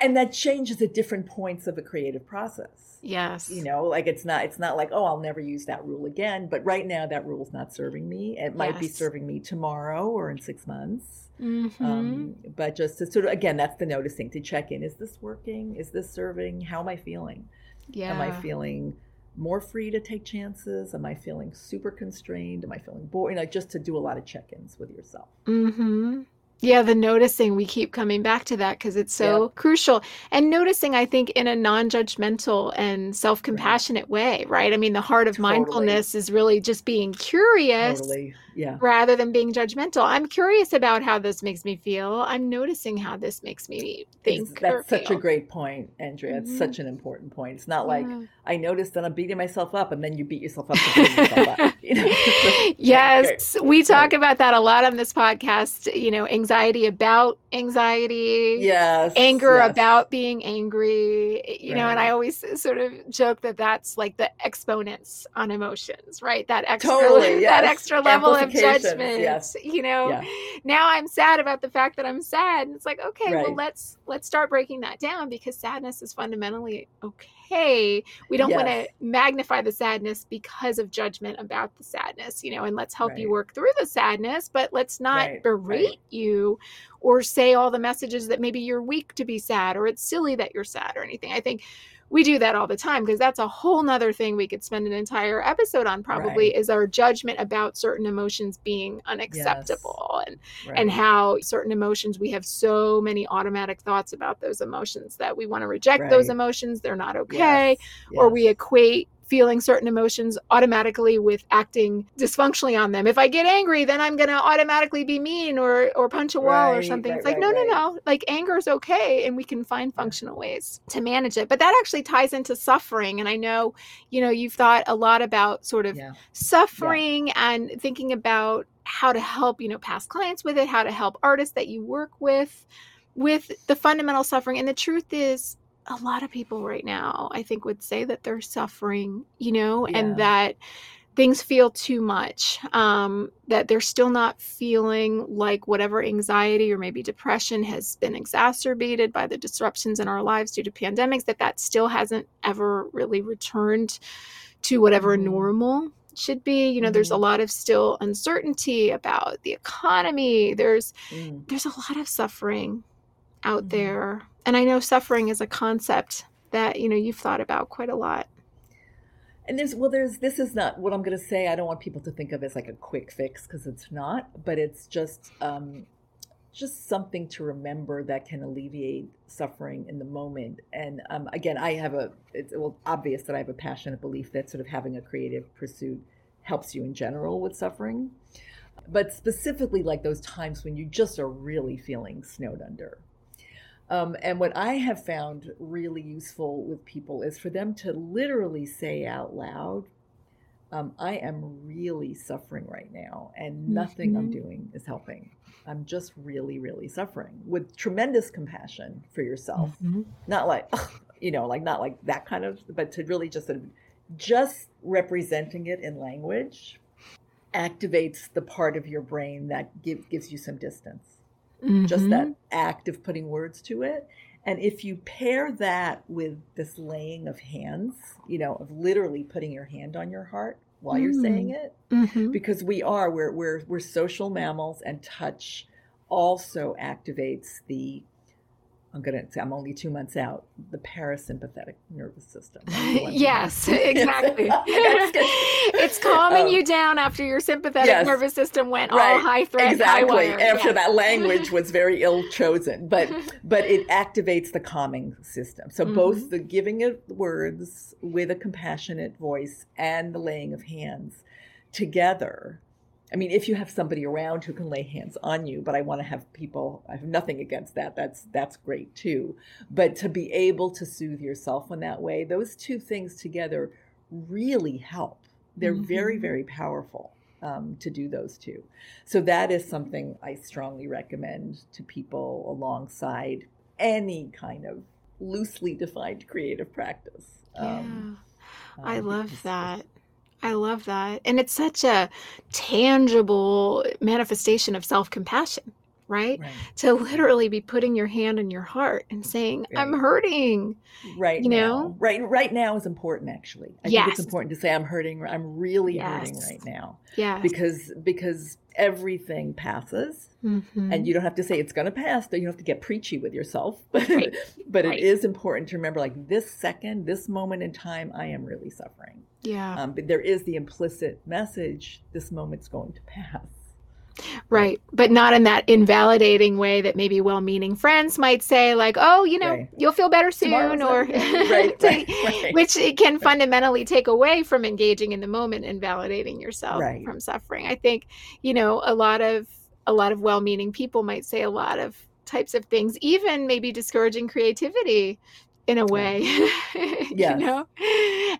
And that changes at different points of the creative process. Yes. You know, like it's not it's not like, oh, I'll never use that rule again, but right now that rule's not serving me. It might yes. be serving me tomorrow or in 6 months. Mm-hmm. Um, but just to sort of again, that's the noticing to check in. Is this working? Is this serving? How am I feeling? Yeah. Am I feeling more free to take chances? Am I feeling super constrained? Am I feeling bored? You know, just to do a lot of check-ins with yourself. Mm-hmm. Yeah, the noticing, we keep coming back to that because it's so Yeah. crucial. And noticing, I think, in a non judgmental and self compassionate way, right? I mean, the heart of Totally. mindfulness is really just being curious Totally. Yeah. rather than being judgmental. I'm curious about how this makes me feel. I'm noticing how this makes me It's- think. or that's such a great point, Andrea. It's Mhm. such an important point. It's not like Yeah. I noticed that I'm beating myself up, and then you beat yourself up. Yourself up. You know? yes, we talk Right. about that a lot on this podcast. You know, anxiety about anxiety. Yes. anger yes. about being angry you know and i always sort of joke that that's like the exponents on emotions right that extra Totally, that extra level of judgment yes. you know Yeah. now i'm sad about the fact that i'm sad and it's like okay well let's let's start breaking that down because sadness is fundamentally okay we don't want to magnify the sadness because of judgment about the sadness you know and let's help you work through the sadness but let's not Right, right. berate you or say all the messages that maybe you're weak to be sad or it's silly that you're sad or anything. I think we do that all the time because that's a whole nother thing we could spend an entire episode on probably Right. is our judgment about certain emotions being unacceptable and Right. and how certain emotions we have so many automatic thoughts about those emotions that we want to reject those emotions they're not okay Yes, or we equate feeling certain emotions automatically with acting dysfunctionally on them. If I get angry, then I'm going to automatically be mean or or punch a wall or something. right, it's like right, no, right. no, no. Like anger is okay and we can find functional ways to manage it. But that actually ties into suffering and I know, you know, you've thought a lot about sort of Yeah. suffering and thinking about how to help, you know, past clients with it, how to help artists that you work with with the fundamental suffering. And the truth is a lot of people right now, I think, would say that they're suffering, you know, Yeah. and that things feel too much, um, that they're still not feeling like whatever anxiety or maybe depression has been exacerbated by the disruptions in our lives due to pandemics, that that still hasn't ever really returned to whatever Mhm. normal should be. You know, there's a Mhm. lot of still uncertainty about the economy. There's Mm. there's a lot of suffering out Mhm. there and i know suffering is a concept that you know you've thought about quite a lot And there's well, there's this is not what I'm going to say. I don't want people to think of as like a quick fix because it's not, but it's just um, just something to remember that can alleviate suffering in the moment. And um, again, I have a it's well obvious that I have a passionate belief that sort of having a creative pursuit helps you in general with suffering, but specifically like those times when you just are really feeling snowed under. Um, and what I have found really useful with people is for them to literally say out loud, um, I am really suffering right now, and nothing I'm Mhm. doing is helping. I'm just really, really suffering with tremendous compassion for yourself. Not like, you know, like not like that kind of, but to really just sort of just representing it in language activates the part of your brain that give, gives you some distance just Mhm. that act of putting words to it. And if you pair that with this laying of hands, you know, of literally putting your hand on your heart while you're saying it, Mhm. because we are, we're, we're, we're social mammals and touch also activates the, I'm to say I'm only two months out, the parasympathetic nervous system. I'm the one who- yes exactly it's calming Um, you down after your sympathetic yes. nervous system went all high threat exactly wire. after Yes. that language was very ill chosen but but it activates the calming system so Mm-hmm. both the giving of words with a compassionate voice and the laying of hands together i mean if you have somebody around who can lay hands on you but i want to have people i have nothing against that that's that's great too but to be able to soothe yourself in that way those two things together really help they're very Mhm. very powerful um, to do those two so that is something I strongly recommend to people alongside any kind of loosely defined creative practice. Um, yeah. I um, love that. I love that. And it's such a tangible manifestation of self compassion, right? Right, To literally be putting your hand on your heart and saying, I'm hurting. right You now, know? right, right now is important. Actually, I think it's important to say I'm hurting. I'm really hurting right now Yeah. because because everything passes, Mhm. and you don't have to say it's going to pass. Though you don't have to get preachy with yourself, but Right. but Right. it is important to remember, like this second, this moment in time, I am really suffering. yeah. Um, but there is the implicit message: this moment's going to pass. Right. But not in that invalidating way that maybe well meaning friends might say, like, oh, you know, right. you'll feel better soon, or right, right, which it can fundamentally take away from engaging in the moment and validating yourself from suffering. I think, you know, a lot of a lot of well meaning people might say a lot of types of things, even maybe discouraging creativity in a way. Yeah. you know?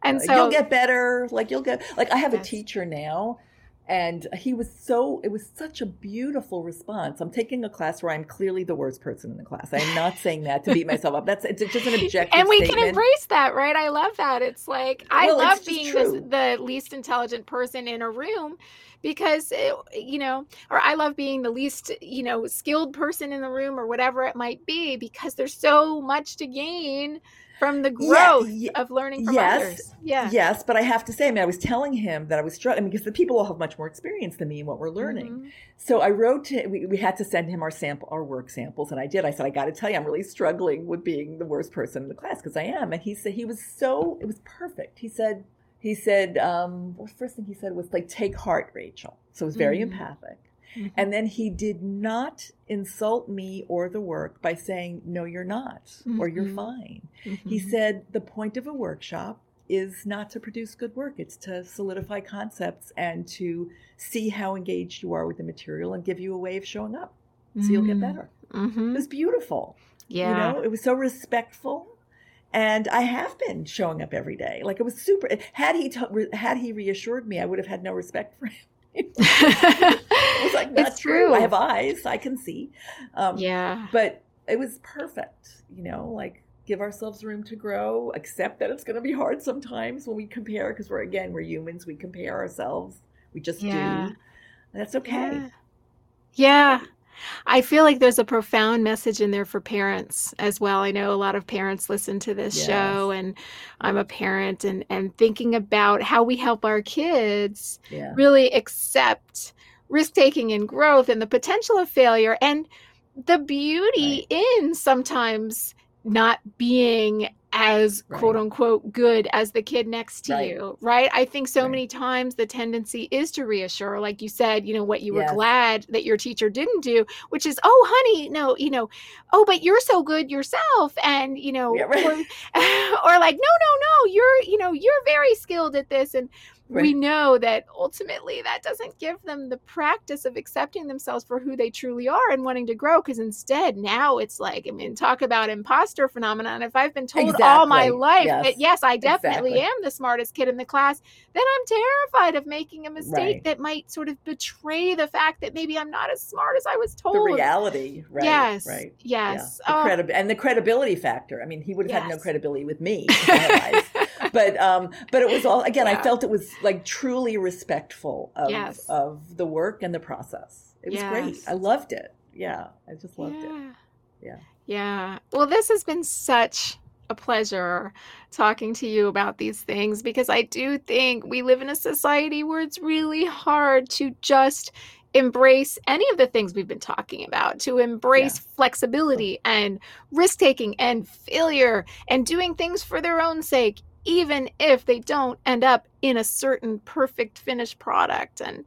And so you'll get better. Like you'll get like I have yes. a teacher now and he was so it was such a beautiful response. I'm taking a class where i'm clearly the worst person in the class. I'm not saying that to beat myself up. That's it's just an objective and we statement. can embrace that right? I love that. It's like i well, love being the least intelligent person in a room because it, you know or i love being the least you know skilled person in the room or whatever it might be because there's so much to gain from the growth yeah, of learning from yes, others. Yeah. Yes, but I have to say, I mean, I was telling him that I was struggling because the people all have much more experience than me in what we're learning. Mm-hmm. So I wrote to we, we had to send him our sample our work samples, and I did. I said, I got to tell you, I'm really struggling with being the worst person in the class because I am. And he said he was so it was perfect. He said he said um, the first thing he said was like, take heart, Rachel. So it was very mm-hmm. empathic. Mm-hmm. And then he did not insult me or the work by saying, No, you're not, mm-hmm. or you're mm-hmm. fine. Mm-hmm. He said, The point of a workshop is not to produce good work, it's to solidify concepts and to see how engaged you are with the material and give you a way of showing up so you'll get better. Mm-hmm. It was beautiful. Yeah. You know, it was so respectful and I have been showing up every day. Like it was super. Had he t- had he reassured me, I would have had no respect for him. it's like that's it's true. true. I have eyes, I can see. Um, yeah, but it was perfect. You know, like give ourselves room to grow. Accept that it's going to be hard sometimes when we compare, because we're again we're humans. We compare ourselves. We just yeah. do. That's okay. Yeah. yeah. I feel like there's a profound message in there for parents as well. I know a lot of parents listen to this yes. show and I'm a parent and and thinking about how we help our kids yeah. really accept risk taking and growth and the potential of failure and the beauty right. in sometimes not being as right. quote unquote good as the kid next to right. you, right? I think so right. many times the tendency is to reassure, like you said, you know, what you yes. were glad that your teacher didn't do, which is, oh, honey, no, you know, oh, but you're so good yourself. And, you know, yeah, or, or like, no, no, no, you're, you know, you're very skilled at this. And Right. we know that ultimately that doesn't give them the practice of accepting themselves for who they truly are and wanting to grow because instead now it's like i mean talk about imposter phenomenon if i've been told exactly. all my life yes. that yes i definitely exactly. am the smartest kid in the class then i'm terrified of making a mistake right. that might sort of betray the fact that maybe i'm not as smart as i was told the reality right yes right yes yeah. the oh. credi- and the credibility factor i mean he would have yes. had no credibility with me but um, but it was all again. Yeah. I felt it was like truly respectful of yes. of the work and the process. It was yes. great. I loved it. Yeah, I just loved yeah. it. Yeah. Yeah. Well, this has been such a pleasure talking to you about these things because I do think we live in a society where it's really hard to just embrace any of the things we've been talking about, to embrace yeah. flexibility and risk taking and failure and doing things for their own sake, even if they don't end up in a certain perfect finished product. And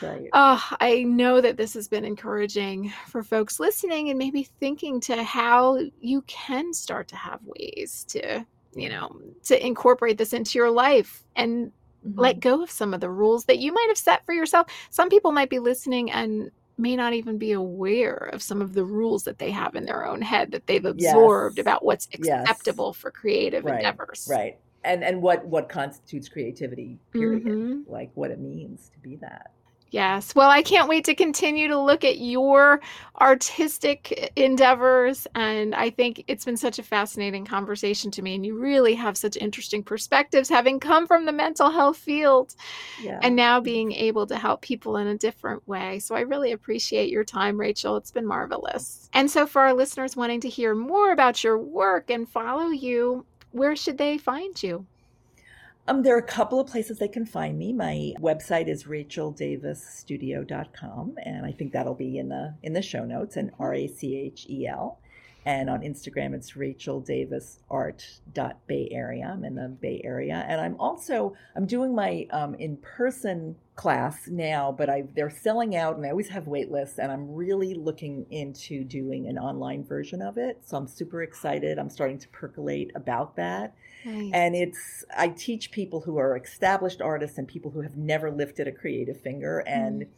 right. uh, I know that this has been encouraging for folks listening and maybe thinking to how you can start to have ways to, you know, to incorporate this into your life and mm-hmm. let go of some of the rules that you might have set for yourself. Some people might be listening and may not even be aware of some of the rules that they have in their own head that they've absorbed yes. about what's acceptable yes. for creative right. endeavors. Right and and what what constitutes creativity period mm-hmm. like what it means to be that Yes. Well, I can't wait to continue to look at your artistic endeavors. And I think it's been such a fascinating conversation to me. And you really have such interesting perspectives, having come from the mental health field yeah. and now being able to help people in a different way. So I really appreciate your time, Rachel. It's been marvelous. And so, for our listeners wanting to hear more about your work and follow you, where should they find you? Um, there are a couple of places they can find me. My website is racheldavisstudio.com, and I think that'll be in the in the show notes and R A C H E L. And on Instagram, it's Rachel Davis Art Bay Area. I'm in the Bay Area, and I'm also I'm doing my um, in person class now, but I they're selling out, and I always have wait lists. And I'm really looking into doing an online version of it. So I'm super excited. I'm starting to percolate about that. Nice. And it's I teach people who are established artists and people who have never lifted a creative finger and. Mm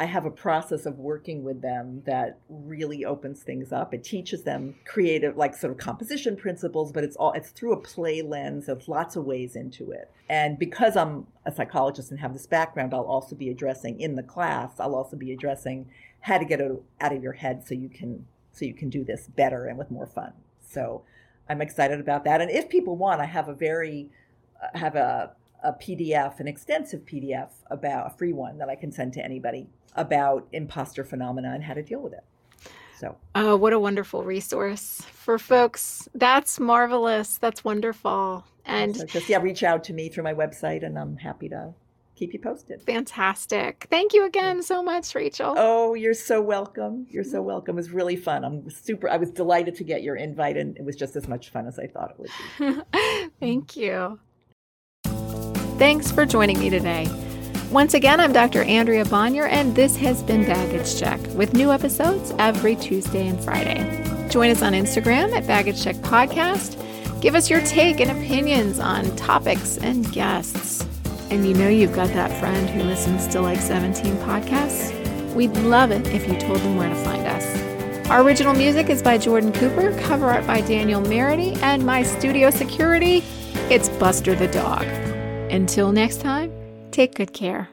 I have a process of working with them that really opens things up. It teaches them creative, like sort of composition principles, but it's all it's through a play lens. There's lots of ways into it. And because I'm a psychologist and have this background, I'll also be addressing in the class. I'll also be addressing how to get out of your head so you can so you can do this better and with more fun. So I'm excited about that. And if people want, I have a very have a a PDF, an extensive PDF about a free one that I can send to anybody about imposter phenomena and how to deal with it. So, oh, what a wonderful resource for folks. That's marvelous. That's wonderful. And so just yeah, reach out to me through my website, and I'm happy to keep you posted. Fantastic. Thank you again so much, Rachel. Oh, you're so welcome. You're so welcome. It was really fun. I'm super, I was delighted to get your invite, and it was just as much fun as I thought it would be. Thank you. Thanks for joining me today. Once again, I'm Dr. Andrea Bonior, and this has been Baggage Check with new episodes every Tuesday and Friday. Join us on Instagram at Baggage Check Podcast. Give us your take and opinions on topics and guests. And you know you've got that friend who listens to like 17 podcasts? We'd love it if you told them where to find us. Our original music is by Jordan Cooper, cover art by Danielle Merity, and my studio security, it's Buster the Dog. Until next time, Take good care.